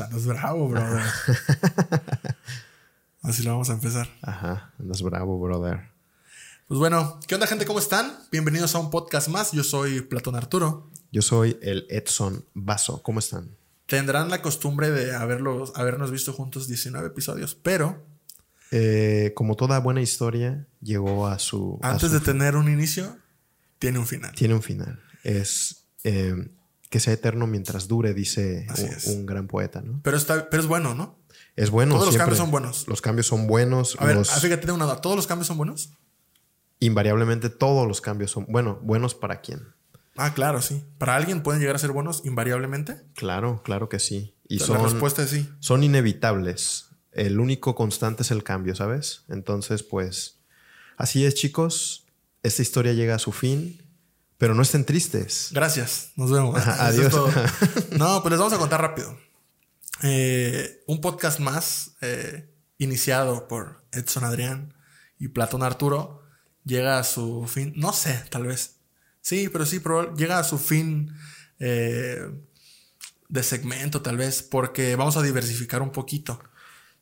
andas bravo, brother. Así lo vamos a empezar. Ajá, andas bravo, brother. Pues bueno, ¿qué onda, gente? ¿Cómo están? Bienvenidos a un podcast más. Yo soy Platón Arturo. Yo soy el Edson Vaso. ¿Cómo están? Tendrán la costumbre de haberlos, habernos visto juntos 19 episodios, pero Eh, como toda buena historia, llegó a su. a antes su- de tener un inicio, tiene un final. Tiene un final. Es eh, que sea eterno mientras dure, dice un, gran poeta, ¿no? Pero, está, pero es bueno, ¿no? Es bueno. Todos los cambios son buenos. Los cambios son buenos. A ver, los- ah, fíjate, tengo una duda. ¿Todos los cambios son buenos? invariablemente todos los cambios son. Bueno, buenos para quién. Ah, claro, sí. ¿Para alguien pueden llegar a ser buenos invariablemente? Claro, claro que sí. Y La son, respuesta es sí. son inevitables. El único constante es el cambio, ¿sabes? Entonces, pues, así es, chicos. Esta historia llega a su fin, pero no estén tristes. Gracias. Nos vemos. Ajá, Eso es adiós. No, pues les vamos a contar rápido. Eh, un podcast más eh, iniciado por Edson Adrián y Platón Arturo llega a su fin. No sé, tal vez. Sí, pero sí, probable- llega a su fin eh, de segmento, tal vez, porque vamos a diversificar un poquito.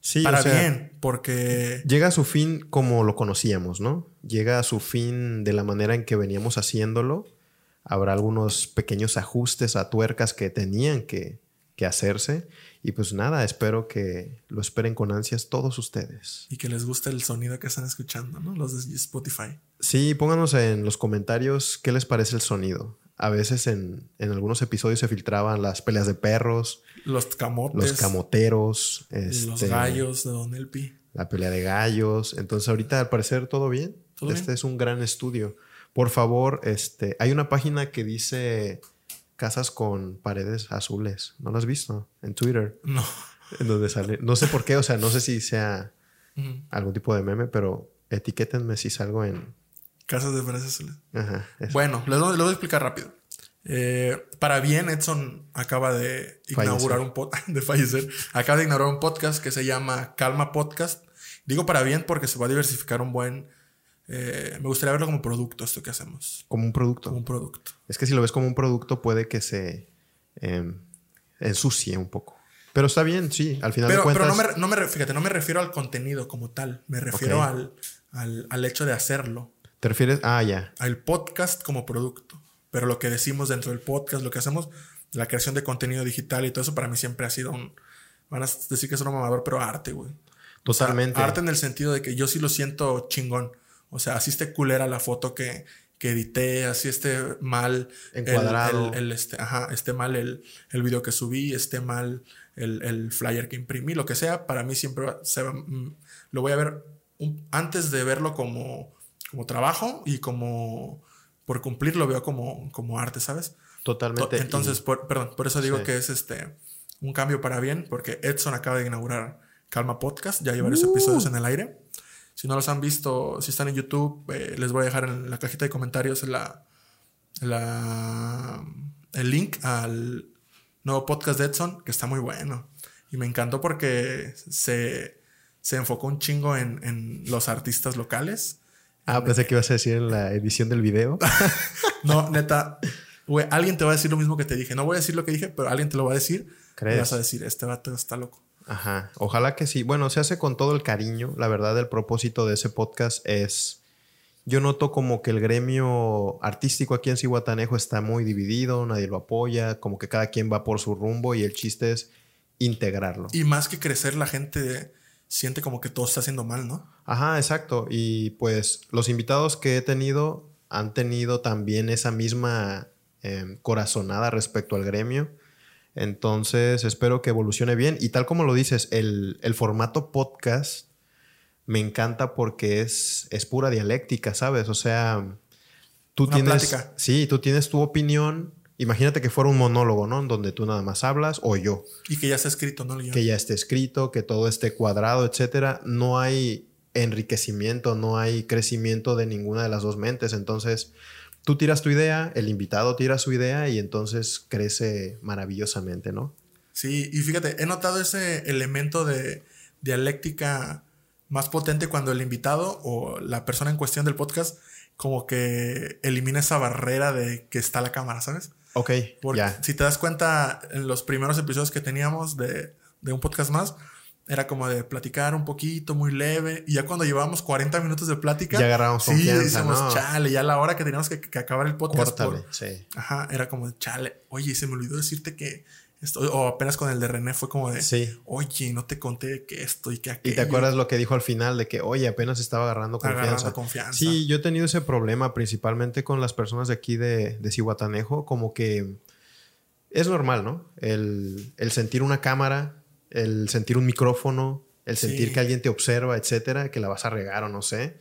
Sí, Para o sea, bien, porque Llega a su fin como lo conocíamos, ¿no? Llega a su fin de la manera en que veníamos haciéndolo. Habrá algunos pequeños ajustes a tuercas que tenían que, que hacerse. Y pues nada, espero que lo esperen con ansias todos ustedes. y que les guste el sonido que están escuchando, ¿no? Los de Spotify. Sí, pónganos en los comentarios qué les parece el sonido. A veces en, en algunos episodios se filtraban las peleas de perros, Los camotes. los camoteros, los este, gallos de Don Elpi. la pelea de gallos. Entonces ahorita al parecer todo bien. ¿Todo este bien? es un gran estudio. Por favor, este, hay una página que dice casas con paredes azules. ¿No lo has visto? En Twitter. No. En donde sale. No sé por qué, o sea, no sé si sea algún tipo de meme, pero etiquétenme si salgo en. Casas de Frases Azules. Ajá. eso. Bueno, les voy, les voy a explicar rápido. Eh, para bien, Edson acaba de inaugurar Fallecer. un podcast, de fallecer, acaba de inaugurar un podcast que se llama Calma Podcast. Digo para bien porque se va a diversificar un buen. eh, me gustaría verlo como producto, esto que hacemos. Como un producto. Como un producto. Es que si lo ves como un producto, puede que se em, ensucie un poco. Pero está bien, sí. Al final Pero, de cuentas. pero no, me, no me fíjate, no me refiero al contenido como tal. Me refiero al, al, al hecho de hacerlo. ¿Te refieres? Ah, ya. al podcast como producto. Pero lo que decimos dentro del podcast, lo que hacemos, la creación de contenido digital y todo eso, para mí siempre ha sido un. Van a decir que es un mamador, pero arte, güey. O sea, Totalmente. arte en el sentido de que yo sí lo siento chingón. O sea, así esté culera la foto que, que edité, así esté mal. Encuadrado. El, el este, ajá, esté mal el, el video que subí, esté mal el, el flyer que imprimí, lo que sea, para mí siempre va- se va- mm, lo voy a ver un- antes de verlo como, como trabajo y como por cumplir lo veo como, como arte, ¿sabes? Totalmente. To- Entonces, Y- por- perdón, por eso digo Sí. que es este un cambio para bien, porque Edson acaba de inaugurar Calma Podcast, ya hay varios episodios en el aire. Si no los han visto, si están en YouTube, eh, les voy a dejar en la cajita de comentarios la, la, el link al nuevo podcast de Edson, que está muy bueno. Y me encantó porque se, se enfocó un chingo en, en los artistas locales. Ah, pensé que ibas a decir en la edición del video. No, neta, güey, alguien te va a decir lo mismo que te dije. No voy a decir lo que dije, pero alguien te lo va a decir. ¿Crees? Y vas a decir, este vato está loco. Ajá. Ojalá que sí. Bueno, se hace con todo el cariño. La verdad, el propósito de ese podcast es. Yo noto como que el gremio artístico aquí en Cihuatanejo está muy dividido, nadie lo apoya, como que cada quien va por su rumbo y el chiste es integrarlo. Y más que crecer, la gente siente como que todo está haciendo mal, ¿no? Ajá, exacto. Y pues los invitados que he tenido han tenido también esa misma em, corazonada respecto al gremio. Entonces espero que evolucione bien. Y tal como lo dices, el, el formato podcast me encanta porque es, es pura dialéctica, ¿sabes? O sea, tú Una tienes... plática. Sí, tú tienes tu opinión. Imagínate que fuera un monólogo, ¿no? En donde tú nada más hablas o yo Y que ya está escrito, ¿no? Que ya esté escrito, que todo esté cuadrado, etcétera, no hay enriquecimiento, no hay crecimiento de ninguna de las dos mentes. Entonces, tú tiras tu idea, el invitado tira su idea y entonces crece maravillosamente, ¿no? Sí, y fíjate, he notado ese elemento de dialéctica más potente cuando el invitado o la persona en cuestión del podcast como que elimina esa barrera de que está la cámara, ¿sabes? Ok, Porque si te das cuenta, en los primeros episodios que teníamos de, de un podcast más, era como de platicar un poquito, muy leve. Y ya cuando llevábamos 40 minutos de plática, ya agarramos sí, decíamos, ¿no? chale, ya la hora que teníamos que, que acabar el podcast. Córtale, por- sí. Ajá, era como de, chale, oye, se me olvidó decirte que esto, o apenas con el de René fue como de, Sí. oye, no te conté que esto y que ¿Y aquello. te acuerdas lo que dijo al final de que, oye, apenas estaba agarrando confianza? Agarrando confianza. Sí, yo he tenido ese problema principalmente con las personas de aquí de, de Cihuatanejo, como que es normal, ¿no? El, el sentir una cámara, el sentir un micrófono, el sentir Sí. que alguien te observa, etcétera, que la vas a regar o no sé,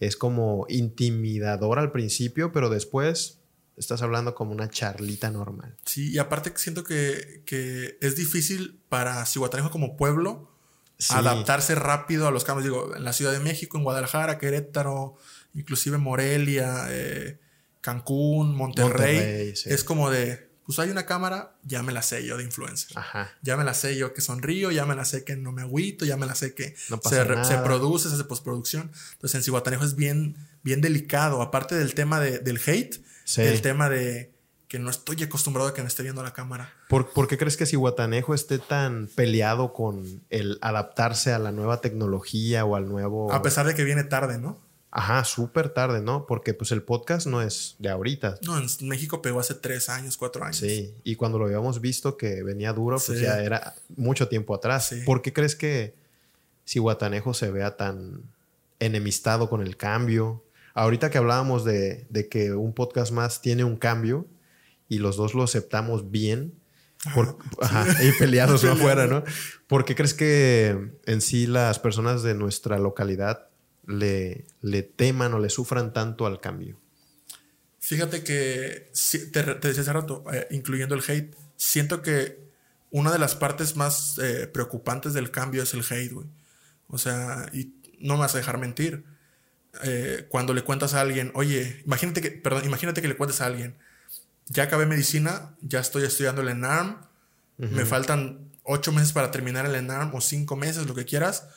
es como intimidador al principio, pero después estás hablando como una charlita normal. Sí, y aparte que siento que, que es difícil para Cihuatanejo como pueblo Sí. adaptarse rápido a los cambios. Digo, en la Ciudad de México, en Guadalajara, Querétaro, inclusive Morelia, eh, Cancún, Monterrey, Monterrey, sí. es como de, pues hay una cámara, ya me la sé yo de influencer. Ajá. Ya me la sé yo que sonrío, ya me la sé que no me agüito, ya me la sé que No se, re- se nada. produce, se hace postproducción. Entonces en Cihuatanejo es bien, bien delicado. Aparte del tema de- del hate, Sí. el tema de que no estoy acostumbrado a que me esté viendo la cámara. ¿Por, por qué crees que Cihuatanejo esté tan peleado con el adaptarse a la nueva tecnología o al nuevo... A pesar de que viene tarde, ¿no? Ajá, súper tarde, ¿no? Porque pues el podcast no es de ahorita. No, en México pegó hace tres años, cuatro años. Sí, y cuando lo habíamos visto que venía duro, pues Sí. ya era mucho tiempo atrás. Sí. ¿Por qué crees que Cihuatanejo se vea tan enemistado con el cambio? Ahorita que hablábamos de, de que un podcast más tiene un cambio y los dos lo aceptamos bien, por- ajá, y peleados afuera, ¿no? ¿Por qué crees que en sí las personas de nuestra localidad le, le teman o le sufran tanto al cambio? Fíjate que, te decía hace rato, eh, incluyendo el hate, siento que una de las partes más eh, preocupantes del cambio es el hate, güey. O sea, y no me vas a dejar mentir. Eh, cuando le cuentas a alguien, oye, imagínate que, perdón, imagínate que le cuentes a alguien, ya acabé medicina, ya estoy estudiando el ENARM, me faltan ocho meses para terminar el ENARM o cinco meses, lo que quieras,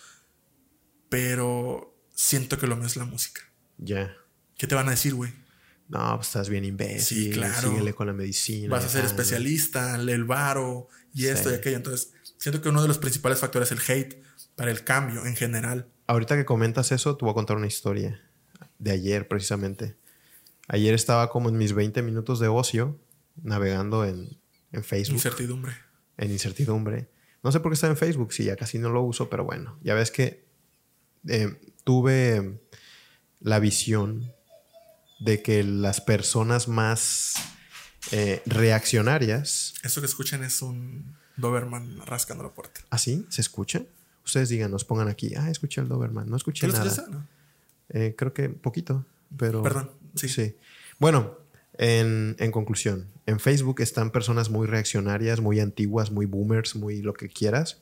pero siento que lo mío es la música. Ya. ¿Qué te van a decir, güey? No, pues estás bien imbécil. Sí, claro. Síguele con la medicina. Vas a ser Ah, especialista, el varo y esto Sí. y aquello. Entonces, siento que uno de los principales factores es el hate para el cambio en general. Ahorita que comentas eso, te voy a contar una historia de ayer, precisamente. Ayer estaba como en mis 20 minutos de ocio, navegando en, en Facebook, Incertidumbre. en incertidumbre. No sé por qué estaba en Facebook, si ya casi no lo uso, pero bueno, ya ves que eh, tuve la visión de que las personas más eh, reaccionarias Eso que escuchan es un Doberman rascando la puerta. ¿Así? ¿Se escucha? Ustedes digan, nos pongan aquí. Ah, escuché el Doberman. No escuché ¿Qué lo nada. escuchaste? No. Eh, creo que poquito, pero... Perdón, sí. Bueno, en, en conclusión, en Facebook están personas muy reaccionarias, muy antiguas, muy boomers, muy lo que quieras.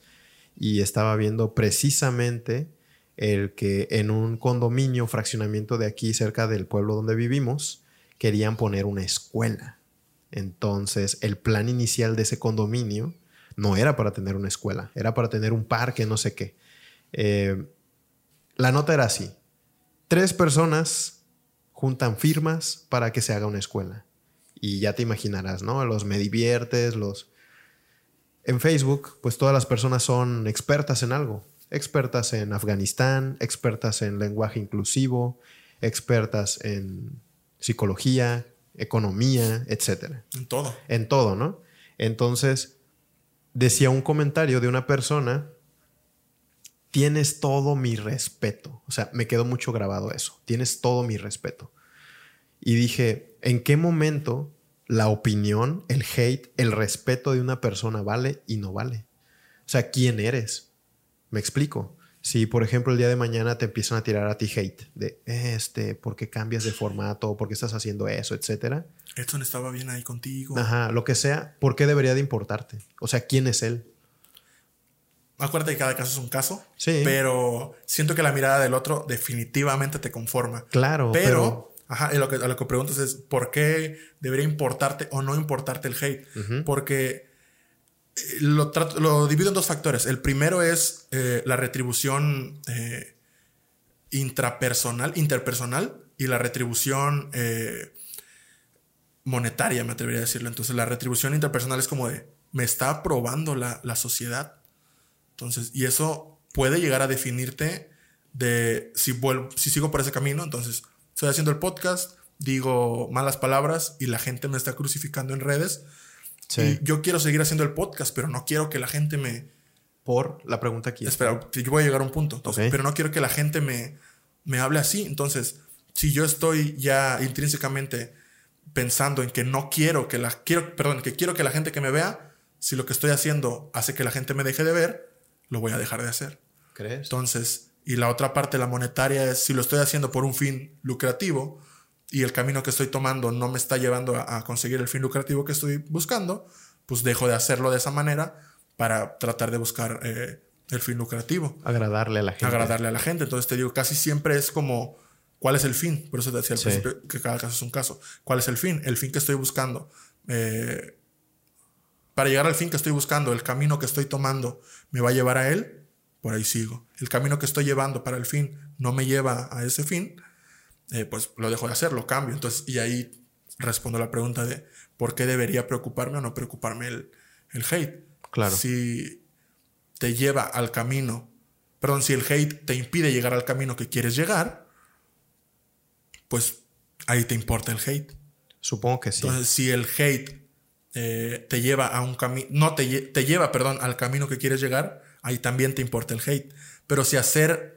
Y estaba viendo precisamente el que en un condominio, fraccionamiento de aquí cerca del pueblo donde vivimos, querían poner una escuela. Entonces, el plan inicial de ese condominio no era para tener una escuela, era para tener un parque, no sé qué. Eh, la nota era así. Tres personas juntan firmas para que se haga una escuela. Y ya te imaginarás, ¿no? Los me diviertes, los... En Facebook, pues todas las personas son expertas en algo. Expertas en Afganistán, expertas en lenguaje inclusivo, expertas en psicología, economía, etcétera En todo. en todo, ¿no? Entonces, decía un comentario de una persona, tienes todo mi respeto. O sea, me quedó mucho grabado eso, tienes todo mi respeto. Y dije, ¿en qué momento la opinión, el hate, el respeto de una persona vale y no vale? O sea, ¿quién eres? Me explico. Si, por ejemplo, el día de mañana te empiezan a tirar a ti hate de, este, ¿por qué cambias de formato? ¿Por qué estás haciendo eso? Etcétera. Edson estaba bien ahí contigo. Ajá, lo que sea, ¿por qué debería de importarte? O sea, ¿quién es él? Acuérdate que cada caso es un caso. Sí. Pero siento que la mirada del otro definitivamente te conforma. Claro, Pero, pero, ajá, y lo que, a lo que preguntas es por qué debería importarte o no importarte el hate. Porque lo, lo divido en dos factores. El primero es eh, la retribución eh, intrapersonal, interpersonal y la retribución eh, monetaria, me atrevería a decirlo. Entonces, la retribución interpersonal es como de, me está aprobando la, la sociedad. Entonces, y eso puede llegar a definirte de si, vuelvo, si sigo por ese camino. Entonces, estoy haciendo el podcast, digo malas palabras y la gente me está crucificando en redes. Y yo quiero seguir haciendo el podcast, pero no quiero que la gente me... Por la pregunta aquí. Espera, yo voy a llegar a un punto. Pero no quiero que la gente me, me hable así. Entonces, si yo estoy ya intrínsecamente pensando en que no quiero que la quiero, perdón, que quiero que la gente que me vea, si lo que estoy haciendo hace que la gente me deje de ver, lo voy a dejar de hacer. ¿Crees? Entonces, y la otra parte, la monetaria, es si lo estoy haciendo por un fin lucrativo y el camino que estoy tomando no me está llevando a, conseguir el fin lucrativo que estoy buscando, pues dejo de hacerlo de esa manera para tratar de buscar eh, el fin lucrativo. Agradarle a la gente. Agradarle a la gente. Entonces te digo, casi siempre es como, ¿cuál es el fin? Por eso te decía al principio que cada caso es un caso. ¿Cuál es el fin? El fin que estoy buscando. Eh, para llegar al fin que estoy buscando, el camino que estoy tomando me va a llevar a él, por ahí sigo. El camino que estoy llevando para el fin no me lleva a ese fin, eh, pues lo dejo de hacer, lo cambio. Entonces, y ahí respondo la pregunta de por qué debería preocuparme o no preocuparme el, el hate. Claro. Si te lleva al camino, perdón, si el hate te impide llegar al camino que quieres llegar, pues ahí te importa el hate. Supongo que sí. Entonces, si el hate eh, te lleva a un camino, no te, te lleva, perdón, al camino que quieres llegar, ahí también te importa el hate. Pero si hacer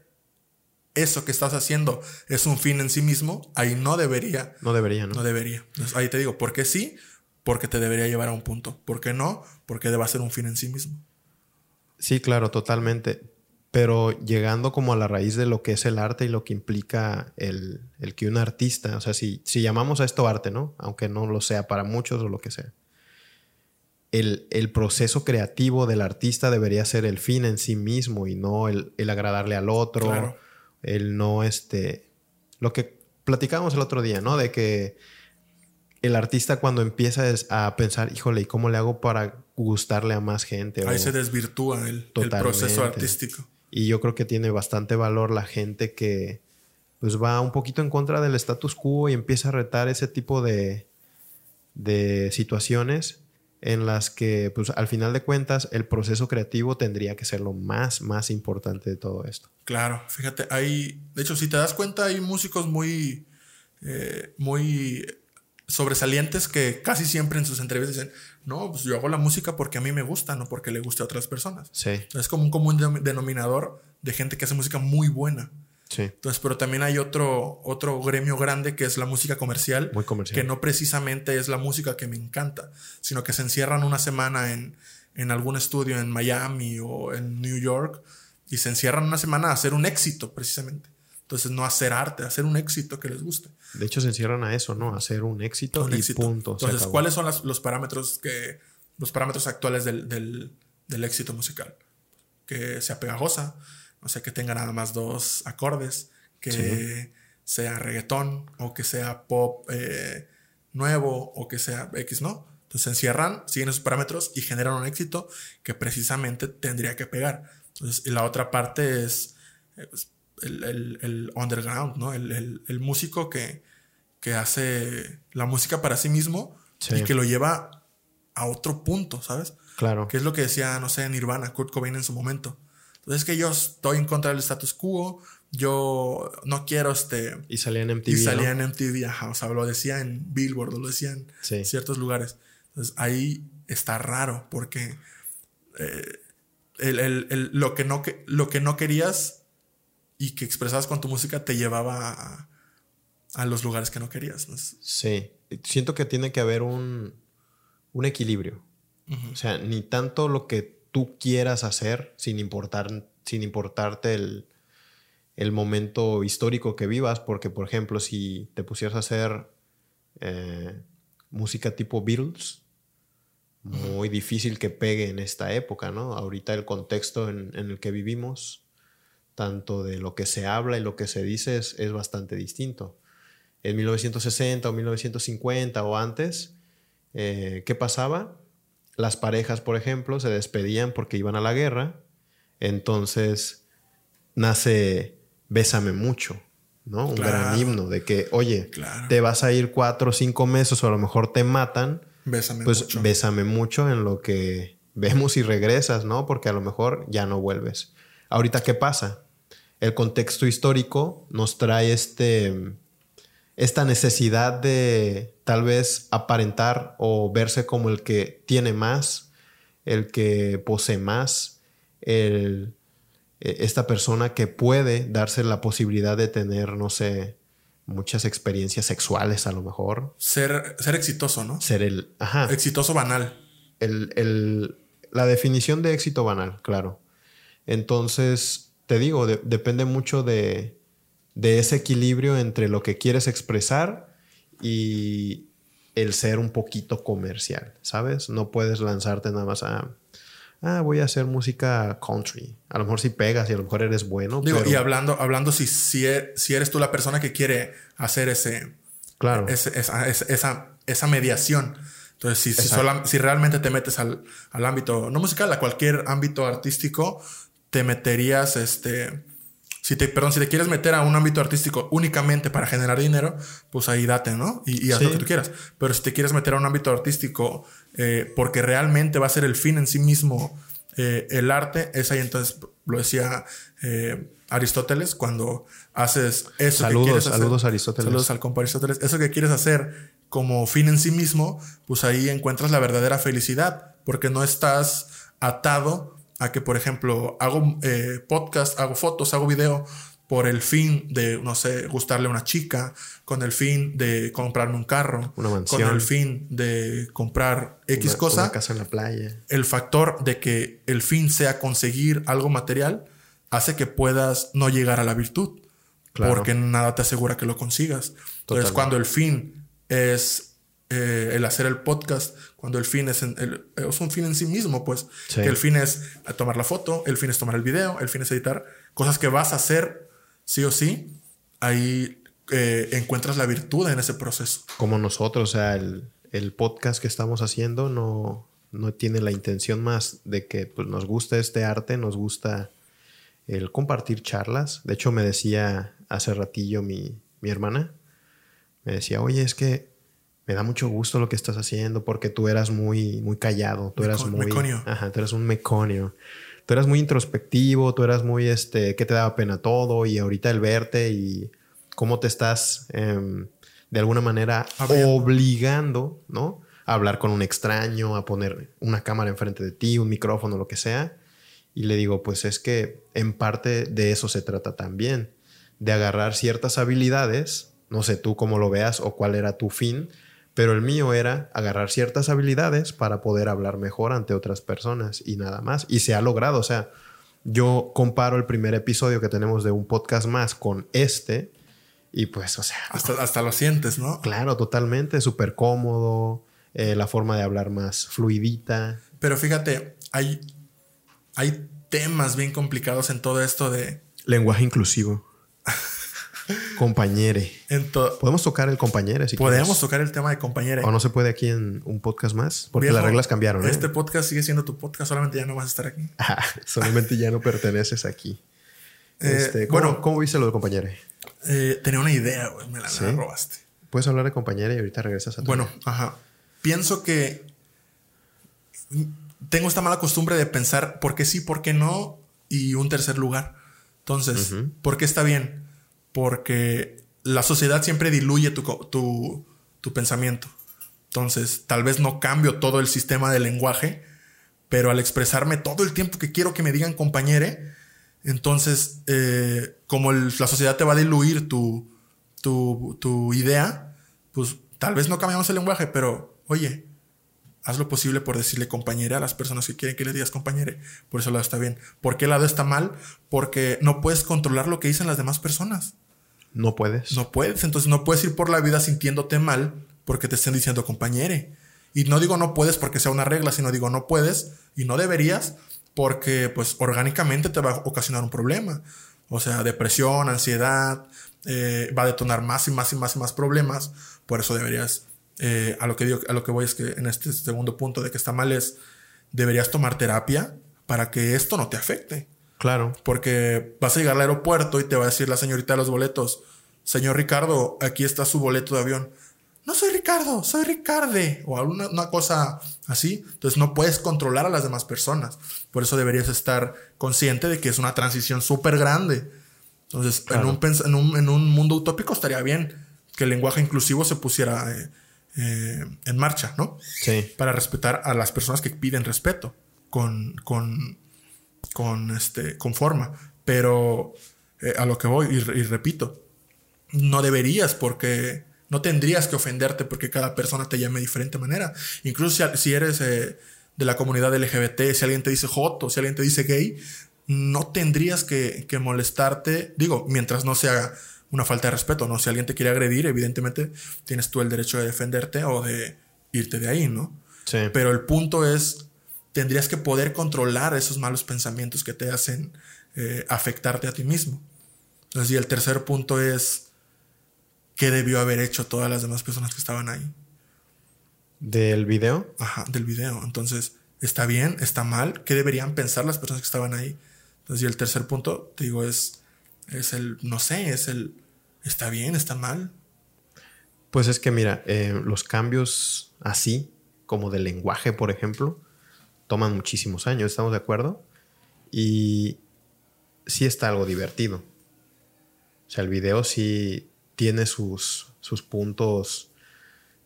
eso que estás haciendo es un fin en sí mismo, ahí no debería. No debería, ¿no? No debería. ahí te digo, ¿por qué sí? Porque te debería llevar a un punto. ¿Por qué no? Porque debe ser un fin en sí mismo. Sí, claro, totalmente. Pero llegando como a la raíz de lo que es el arte y lo que implica el, que un artista, o sea, si, si, llamamos a esto arte, ¿no? Aunque no lo sea para muchos o lo que sea. El, el, proceso creativo del artista debería ser el fin en sí mismo y no el, el agradarle al otro. Claro el no, este, lo que platicábamos el otro día, ¿no? De que el artista cuando empieza a pensar, híjole, ¿y cómo le hago para gustarle a más gente? Ahí se desvirtúa el, el, proceso artístico. Y yo creo que tiene bastante valor la gente que pues va un poquito en contra del status quo y empieza a retar ese tipo de, de situaciones en las que, pues, al final de cuentas, el proceso creativo tendría que ser lo más, más importante de todo esto. Claro, fíjate, hay, de hecho, si te das cuenta, hay músicos muy, eh, muy sobresalientes que casi siempre en sus entrevistas dicen, no, pues yo hago la música porque a mí me gusta, no porque le guste a otras personas. Sí. Es como un común denominador de gente que hace música muy buena. Sí. Entonces, pero también hay otro, otro gremio grande que es la música comercial, Muy comercial. Que no precisamente es la música que me encanta, sino que se encierran una semana en, en algún estudio en Miami o en New York y se encierran una semana a hacer un éxito, precisamente. Entonces, no hacer arte, hacer un éxito que les guste. De hecho, se encierran a eso, ¿no? hacer un éxito y punto. Entonces, ¿cuáles son los parámetros que los parámetros actuales del, del, del éxito musical? Que sea pegajosa, o sea, que tenga nada más dos acordes, que sea reggaetón o que sea pop eh, nuevo o que sea X, ¿no? Entonces se encierran, siguen esos parámetros y generan un éxito que precisamente tendría que pegar. Entonces, y la otra parte es pues, el, underground, ¿no? El, músico que, que, hace la música para sí mismo y que lo lleva a otro punto, ¿sabes? Claro. Que es lo que decía, no sé, Nirvana, Kurt Cobain en su momento. Entonces es que yo estoy en contra del status quo, yo no quiero este... Y salía en MTV. Y salía en MTV, ajá, o sea, lo decía en Billboard, lo decía en ciertos lugares. Entonces ahí está raro porque eh, lo, que no, lo que no querías y que expresabas con tu música te llevaba a, los lugares que no querías. Sí, siento que tiene que haber un, un equilibrio. O sea, ni tanto lo que tú quieras hacer sin, importar, sin importarte el, momento histórico que vivas, porque por ejemplo, si te pusieras a hacer eh, música tipo Beatles, muy difícil que pegue en esta época, ¿no? Ahorita el contexto en, el que vivimos, tanto de lo que se habla y lo que se dice, es, es bastante distinto. En 1960 o 1950 o antes, eh, ¿qué pasaba? Las parejas, por ejemplo, se despedían porque iban a la guerra. Entonces nace Bésame mucho, ¿no? Un gran himno de que, oye, te vas a ir cuatro o cinco meses o a lo mejor te matan. Bésame pues mucho. bésame mucho en lo que vemos si regresas, ¿no? Porque a lo mejor ya no vuelves. Ahorita, ¿qué pasa? El contexto histórico nos trae este, esta necesidad de tal vez aparentar o verse como el que tiene más, el que posee más, el, e, esta persona que puede darse la posibilidad de tener, no sé, muchas experiencias sexuales a lo mejor. Ser, ser exitoso, ¿no? Ser el... Ajá. Exitoso banal. El, el, la definición de éxito banal, claro. Entonces, te digo, depende mucho de, de ese equilibrio entre lo que quieres expresar y el ser un poquito comercial, ¿sabes? No puedes lanzarte nada más a ah, voy a hacer música country. A lo mejor si pegas y a lo mejor eres bueno. Digo, y hablando, hablando si, si, e, si, eres tú la persona que quiere hacer ese, claro. esa, esa, mediación. Entonces, si, si, realmente te metes al, al, ámbito, no musical, a cualquier ámbito artístico, te meterías, este, si te, perdón, si te quieres meter a un ámbito artístico únicamente para generar dinero, pues ahí date, ¿no? Y, y haz lo que tú quieras. Pero si te quieres meter a un ámbito artístico eh, porque realmente va a ser el fin en sí mismo eh, el arte, es ahí entonces, lo decía eh, Aristóteles, cuando haces eso saludos, que quieres hacer, Saludos Aristóteles. Saludos al compa Aristóteles. Eso que quieres hacer como fin en sí mismo, pues ahí encuentras la verdadera felicidad, porque no estás atado a que, por ejemplo, hago podcast, hago fotos, hago video por el fin de, no sé, gustarle a una chica, con el fin de comprarme un carro, una mansión, con el fin de comprar X cosa. Una casa en la playa. El factor de que el fin sea conseguir algo material hace que puedas no llegar a la virtud, porque nada te asegura que lo consigas. Entonces, cuando el fin es eh, el hacer el podcast, cuando el fin es, es un fin en sí mismo, pues, que el fin es tomar la foto, el fin es tomar el video, el fin es editar, cosas que vas a hacer sí o sí, ahí eh, encuentras la virtud en ese proceso. Como nosotros, o sea, el, podcast que estamos haciendo no, no tiene la intención más de que pues, nos gusta este arte, nos gusta el compartir charlas. De hecho, me decía hace ratillo mi, mi hermana, me decía, oye, es que me da mucho gusto lo que estás haciendo porque tú eras muy, muy callado, tú eras muy... Meconio. Ajá, tú eras un meconio tú eras muy introspectivo, tú eras muy, este, que te daba pena todo y ahorita el verte y cómo te estás em, de alguna manera obligando, ¿no? A hablar con un extraño, a poner una cámara enfrente de ti, un micrófono, lo que sea. Y le digo, pues es que en parte de eso se trata también, de agarrar ciertas habilidades, no sé tú cómo lo veas o cuál era tu fin, pero el mío era agarrar ciertas habilidades para poder hablar mejor ante otras personas y nada más. Y se ha logrado, o sea, yo comparo el primer episodio que tenemos de un podcast más con este y pues, o sea... Hasta, lo sientes, ¿no? Claro, totalmente, súper cómodo, eh, la forma de hablar más fluidita. Pero fíjate, hay, hay temas bien complicados en todo esto de... Lenguaje inclusivo. Compañere. Podemos tocar el compañere si Podemos tocar el tema de compañere. O no se puede aquí en un podcast más. Porque las reglas cambiaron. ¿eh? Este podcast sigue siendo tu podcast, solamente ya no vas a estar aquí. Ah, solamente ya no perteneces aquí. Eh, este, bueno, ¿cómo viste lo de compañere? Eh, tenía una idea, güey. Me la, robaste. Puedes hablar de compañere y ahorita regresas a tu Bueno, ajá. Pienso que tengo esta mala costumbre de pensar por qué sí, por qué no y un tercer lugar. Entonces, ¿por qué está bien? Porque la sociedad siempre diluye tu, pensamiento. Entonces, tal vez no cambio todo el sistema de lenguaje, pero al expresarme todo el tiempo que quiero que me digan compañere, entonces, eh, como la sociedad te va a diluir tu, tu, idea, pues tal vez no cambiamos el lenguaje, pero oye, haz lo posible por decirle compañere a las personas que quieren que le digas compañere. Por eso lado está bien. ¿Por qué lado está mal? Porque no puedes controlar lo que dicen las demás personas. No puedes. No puedes. Entonces no puedes ir por la vida sintiéndote mal porque te estén diciendo compañere. Y no digo no puedes porque sea una regla, sino digo no puedes y no deberías porque pues orgánicamente te va a ocasionar un problema. O sea, depresión, ansiedad, eh, va a detonar más y más y más y más problemas. Por eso deberías, eh, a lo que digo, a lo que voy es que en este segundo punto de que está mal es, deberías tomar terapia para que esto no te afecte. Claro. Porque vas a llegar al aeropuerto y te va a decir la señorita de los boletos, señor Ricardo, aquí está su boleto de avión. no soy Ricardo, soy Ricarde, o alguna una cosa así. Entonces no puedes controlar a las demás personas. Por eso deberías estar consciente de que es una transición súper grande. Entonces, en, un, en, un, en, un, mundo utópico estaría bien que el lenguaje inclusivo se pusiera eh, eh, en marcha, ¿no? Sí. Para respetar a las personas que piden respeto con, con, con, este, con forma. Pero eh, a lo que voy, y, y repito, no deberías porque no tendrías que ofenderte porque cada persona te llame de diferente manera. Incluso si, eres eh, de la comunidad LGBT, si alguien te dice joto, si alguien te dice gay, no tendrías que, molestarte, digo, mientras no sea una falta de respeto, ¿no? Si alguien te quiere agredir, evidentemente tienes tú el derecho de defenderte o de irte de ahí, ¿no? Sí. Pero el punto es, tendrías que poder controlar esos malos pensamientos que te hacen eh, afectarte a ti mismo. Entonces, y el tercer punto es, qué debió haber hecho todas las demás personas que estaban ahí. ¿Del video? Ajá, del video. Entonces, ¿está bien? ¿Está mal? ¿Qué deberían pensar las personas que estaban ahí? Entonces, y el tercer punto, te digo, es, es el, no sé, es el, ¿está bien? ¿Está mal? Pues es que mira, eh, los cambios así, como de lenguaje, por ejemplo, toman muchísimos años, ¿estamos de acuerdo? Y sí está algo divertido. O sea, el video sí tiene sus, sus puntos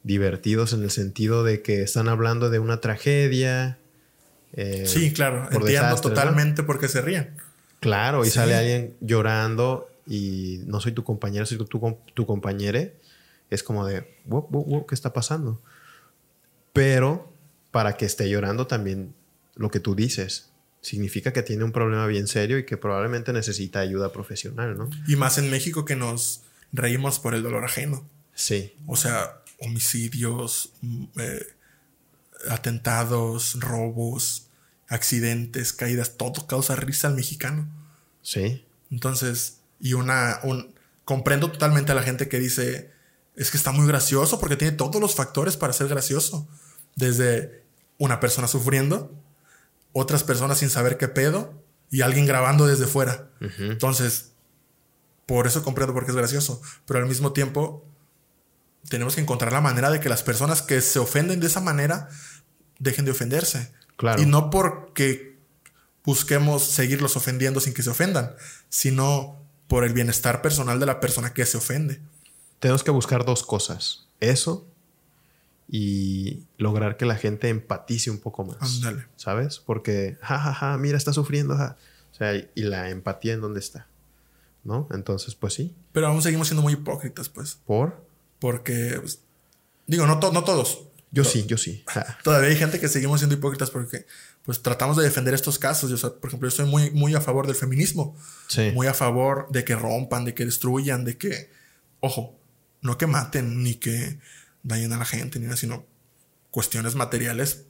divertidos en el sentido de que están hablando de una tragedia. Eh, sí, claro, entiendo totalmente por qué se ríen. Claro, y sale alguien llorando y no soy tu compañero, soy tu, tu compañero. Es como de, wow, wow, wow, ¿qué está pasando? Pero para que esté llorando también lo que tú dices significa que tiene un problema bien serio y que probablemente necesita ayuda profesional, ¿no? Y más en México que nos reímos por el dolor ajeno. Sí. O sea, homicidios, mm, eh, atentados, robos, accidentes, caídas, todo causa risa al mexicano. Sí. Entonces, y una, un, comprendo totalmente a la gente que dice, es que está muy gracioso porque tiene todos los factores para ser gracioso. Desde una persona sufriendo, otras personas sin saber qué pedo y alguien grabando desde fuera. Entonces, por eso comprendo porque es gracioso. Pero al mismo tiempo, tenemos que encontrar la manera de que las personas que se ofenden de esa manera dejen de ofenderse. Claro. Y no porque busquemos seguirlos ofendiendo sin que se ofendan, sino por el bienestar personal de la persona que se ofende. Tenemos que buscar dos cosas. Eso y lograr que la gente empatice un poco más. Ándale. ¿Sabes? Porque, jajaja, ja, ja, mira, está sufriendo. Ja. O sea, y la empatía en dónde está. ¿no? Entonces, pues sí. Pero aún seguimos siendo muy hipócritas, pues. ¿Por? Porque, pues, digo, no, no todos. Yo sí, yo sí. Todavía hay gente que seguimos siendo hipócritas porque, pues, tratamos de defender estos casos. Yo, por ejemplo, yo estoy muy, muy a favor del feminismo. Sí. Muy a favor de que rompan, de que destruyan, de que, ojo, no que maten ni que dañen a la gente, ni nada, sino cuestiones materiales.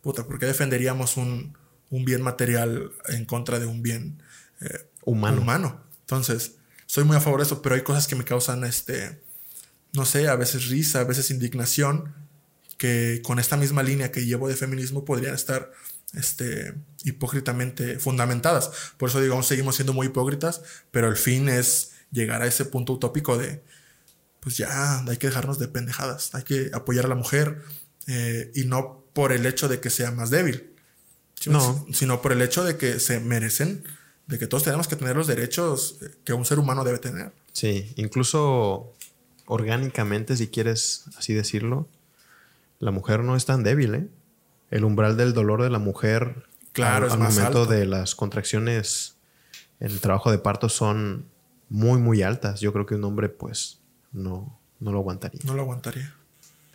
Puta, ¿por qué defenderíamos un, un bien material en contra de un bien eh, humano? humano? Entonces, soy muy a favor de eso, pero hay cosas que me causan, este, no sé, a veces risa, a veces indignación, que con esta misma línea que llevo de feminismo podrían estar, este, hipócritamente fundamentadas. Por eso digo, aún seguimos siendo muy hipócritas, pero el fin es llegar a ese punto utópico de, pues ya, hay que dejarnos de pendejadas, hay que apoyar a la mujer eh, y no por el hecho de que sea más débil, no. sino por el hecho de que se merecen de que todos tenemos que tener los derechos que un ser humano debe tener. Sí, incluso orgánicamente, si quieres así decirlo, la mujer no es tan débil, ¿eh? El umbral del dolor de la mujer claro, al, momento de las contracciones en el trabajo de parto son muy, muy altas. Yo creo que un hombre, pues, no, no lo aguantaría. No lo aguantaría.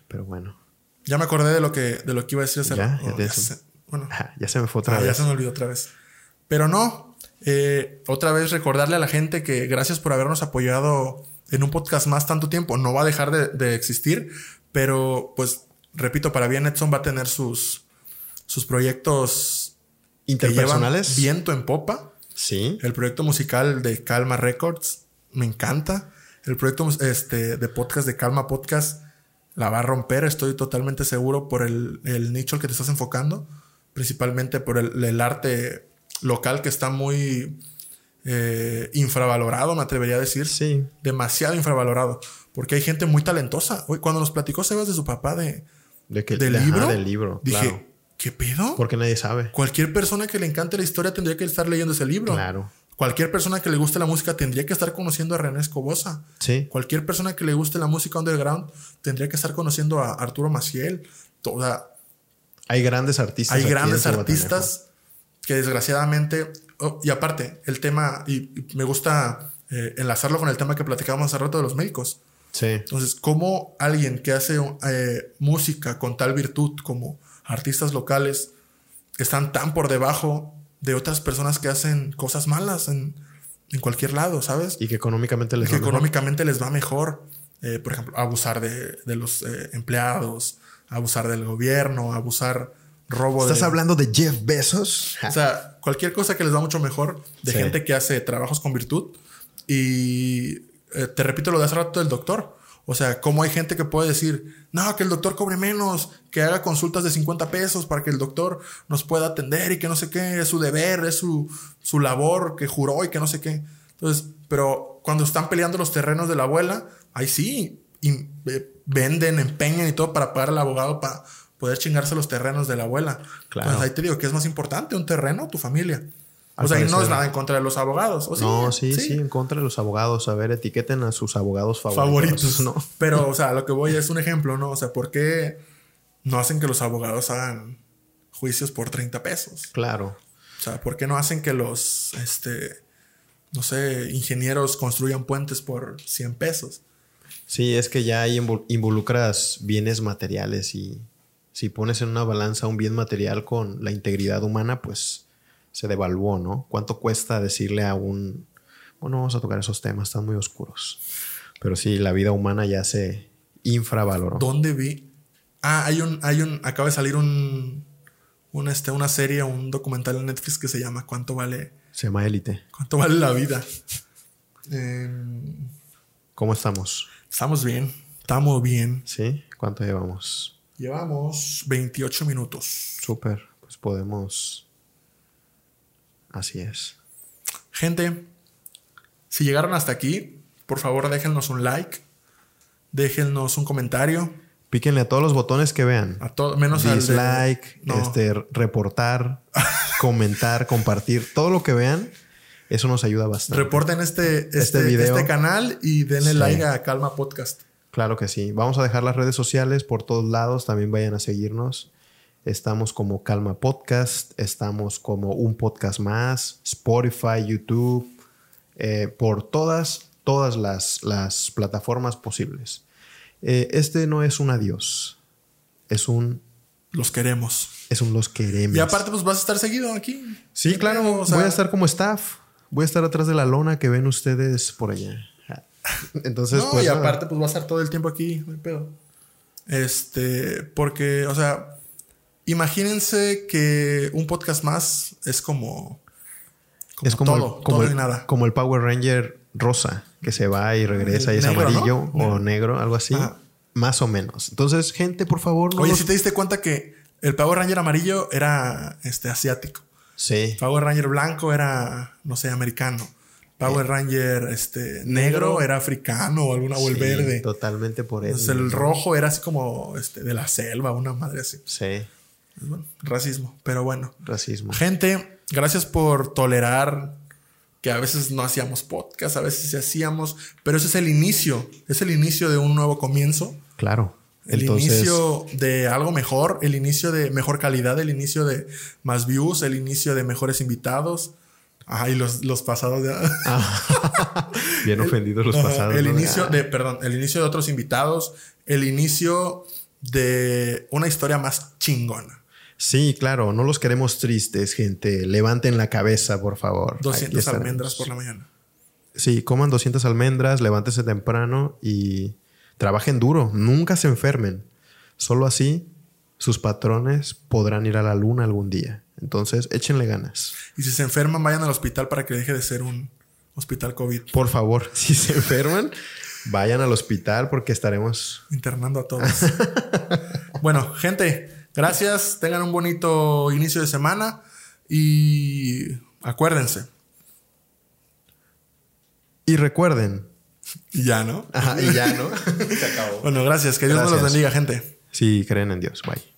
Pero bueno. Ya me acordé de lo que, de lo que iba a decir hace ya, ya, se, bueno, ya se me fue otra ah, vez. Ya se me olvidó otra vez. Pero no, eh, otra vez recordarle a la gente que gracias por habernos apoyado en un podcast más tanto tiempo. No va a dejar de, existir, pero pues repito, para bien Edson va a tener sus, sus proyectos interpersonales. viento en popa. Sí. El proyecto musical de Calma Records me encanta. El proyecto este, de podcast de Calma Podcast la va a romper, estoy totalmente seguro por el, nicho al que te estás enfocando, principalmente por el, el arte local que está muy eh, infravalorado, me atrevería a decir. Sí. Demasiado infravalorado. Porque hay gente muy talentosa. Oye, Cuando nos platicó Sebas de su papá de, De que, del libro, del libro, dije, claro. ¿qué pedo? Porque nadie sabe. Cualquier persona que le encante la historia tendría que estar leyendo ese libro. Claro. Cualquier persona que le guste la música tendría que estar conociendo a René Escobosa. Sí. Cualquier persona que le guste la música underground tendría que estar conociendo a Arturo Maciel. Toda, Hay grandes artistas. hay aquí grandes artistas que desgraciadamente, oh, y aparte, el tema, y y me gusta eh, enlazarlo con el tema que platicábamos hace rato de los médicos. Sí. Entonces, ¿cómo alguien que hace eh, música con tal virtud como artistas locales están tan por debajo de otras personas que hacen cosas malas en, en cualquier lado, ¿sabes? Y que económicamente les que va mejor. económicamente les va mejor. Eh, por ejemplo, abusar de, de los eh, empleados, abusar del gobierno, abusar robo ¿Estás de... hablando de Jeff Bezos? O sea, cualquier cosa que les va mucho mejor de Sí. gente que hace trabajos con virtud. Y eh, te repito lo de hace rato del doctor. O sea, cómo hay gente que puede decir, no, que el doctor cobre menos, que haga consultas de 50 pesos para que el doctor nos pueda atender y que no sé qué, es su deber, es su, su labor que juró y que no sé qué. Entonces, pero cuando están peleando los terrenos de la abuela, ahí sí, y, eh, venden, empeñan y todo para pagar al abogado para poder chingarse los terrenos de la abuela. Claro. Entonces ahí te digo que es más importante un terreno o tu familia. Al o sea, y no es nada en contra de los abogados. ¿o No, sí, sí, en contra de los abogados. A ver, etiqueten a sus abogados favoritos. Favoritos. ¿no? Pero, o sea, lo que voy es un ejemplo, ¿no? O sea, ¿por qué no hacen que los abogados hagan juicios por 30 pesos? Claro. O sea, ¿por qué no hacen que los, este, no sé, ingenieros construyan puentes por 100 pesos? Sí, es que ya ahí invol- involucras bienes materiales y si pones en una balanza un bien material con la integridad humana, pues se devaluó, ¿no? ¿Cuánto cuesta decirle a un... Bueno, vamos a tocar esos temas, están muy oscuros. Pero sí, la vida humana ya se infravaloró. ¿Dónde vi? Ah, hay un, hay un, acaba de salir un, un, este, una serie, un documental en Netflix que se llama ¿Cuánto vale, Se llama élite. cuánto vale la vida? Em, ¿Cómo estamos? estamos bien, estamos bien. ¿Sí? ¿Cuánto llevamos? Llevamos 28 minutos. Súper. Pues podemos... Así es. Gente, si llegaron hasta aquí, por favor déjennos un like, déjennos un comentario, Píquenle a todos los botones que vean. a todo, menos al de- Dislike, No. este, reportar, comentar, compartir, todo lo que vean, eso nos ayuda bastante. Reporten este, este, Este este, video. canal y denle Sí. like a Calma Podcast. Claro que sí. Vamos a dejar las redes sociales por todos lados. También vayan a seguirnos. Estamos como Calma Podcast. Estamos como un podcast más. Spotify, YouTube. eh, por todas, todas las, las plataformas posibles. Eh, este no es un adiós. Es un, Los queremos. es un los queremos. Y aparte, pues vas a estar seguido aquí. Sí, claro. pedo, o sea, voy a estar como staff. Voy a estar atrás de la lona que ven ustedes por allá. Entonces, No, pues. y nada. aparte, pues va a estar todo el tiempo aquí, no hay pedo. Este, porque, o sea, imagínense que un podcast más es como. como es como, todo, el, como, todo el, y nada. como el Power Ranger rosa que se va y regresa y es Negro, amarillo ¿no? o negro, algo así. Ajá. Más o menos. Entonces, gente, por favor, no. Oye, si te diste cuenta que el Power Ranger amarillo era este asiático. Sí. Power Ranger blanco era, no sé, americano. Power Ranger este, negro, Negro. era africano o alguna o el Sí, verde. Totalmente por eso. Entonces el rojo era así como este, de la selva, una madre así. Sí. Racismo. Pero bueno. Racismo. Gente, gracias por tolerar que a veces no hacíamos podcast, a veces sí hacíamos, pero ese es el inicio, es el inicio de un nuevo comienzo, Claro. el Entonces, inicio de algo mejor, el inicio de mejor calidad, el inicio de más views, el inicio de mejores invitados. Ay, los, los pasados de... bien ofendidos los pasados. El ¿no? inicio Ah, de, perdón, el inicio de otros invitados, el inicio de una historia más chingona. Sí, claro. No los queremos tristes, gente. Levanten la cabeza, por favor. Aquí 200 estaremos. almendras por la mañana. Sí, coman 200 almendras, levántense temprano y trabajen duro. Nunca se enfermen. Solo así sus patrones podrán ir a la luna algún día. Entonces, échenle ganas. Y si se enferman, vayan al hospital para que deje de ser un hospital COVID. Por favor, si se enferman, vayan al hospital porque estaremos... Internando a todos. bueno, gente, gracias. Tengan un bonito inicio de semana. Y acuérdense, Y recuerden. Y ya, ¿no? Ajá, y ya, ¿no? Se acabó. Bueno, gracias. Que Dios nos los bendiga, gente. Sí, creen en Dios. Bye.